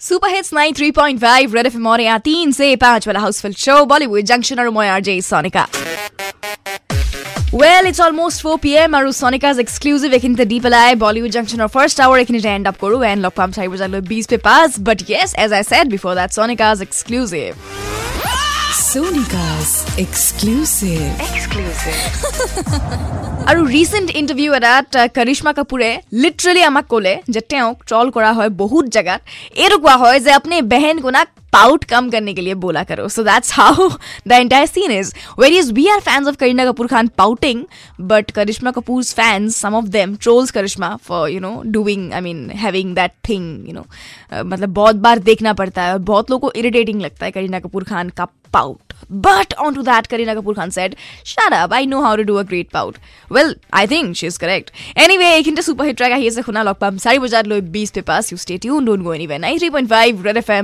Super hits 93.5 red FM और यहाँ तीन से पांच वाला हाउसफुल शो बॉलीवुड जंक्शन और मैं RJ Sonika well it's almost for P M আৰু ছনিকাজ এক্সক্লুজিভ এইখিনিতে দি পেলাই বলিউড জাংচনৰ ফাৰ্ষ্ট আৱাৰ এইখিনিতে এণ্ড আপ কৰোঁ এণ্ড লগ পাম চাৰি বজালৈ বিছ পে পাঁচ but yes as I said before that Sonika's exclusive Sonika's exclusive. আৰু ৰিচেণ্ট ইণ্টাৰভিউ এটাত কৰিশ্মা কাপুৰে লিটাৰেলি আমাক ক'লে যে তেওঁক ট্ৰল কৰা হয় বহুত জেগাত। এইটো কোৱা হয় যে আপুনি বেহেন কোনাক पाउट कम करने के लिए बोला करो so that's how the entire scene is where is we are fans of Kareena Kapoor Khan pouting but Karisma Kapoor fans some of them trolls Karisma for you know doing I mean having that thing you know मतलब बहुत बार देखना पड़ता है और बहुत लोगों को irritating लगता है करीना कपूर खान का pout but But onto that, Kareena Kapoor Khan said, Shut up, I know how to do a great pout. Well, I think she's correct. Anyway, एक इंटर सुपर हिट ट्रैक है ये से खुना लॉक पाम सारी बजार लो 20 पे पास you stay tuned don't go anywhere 93.5 red FM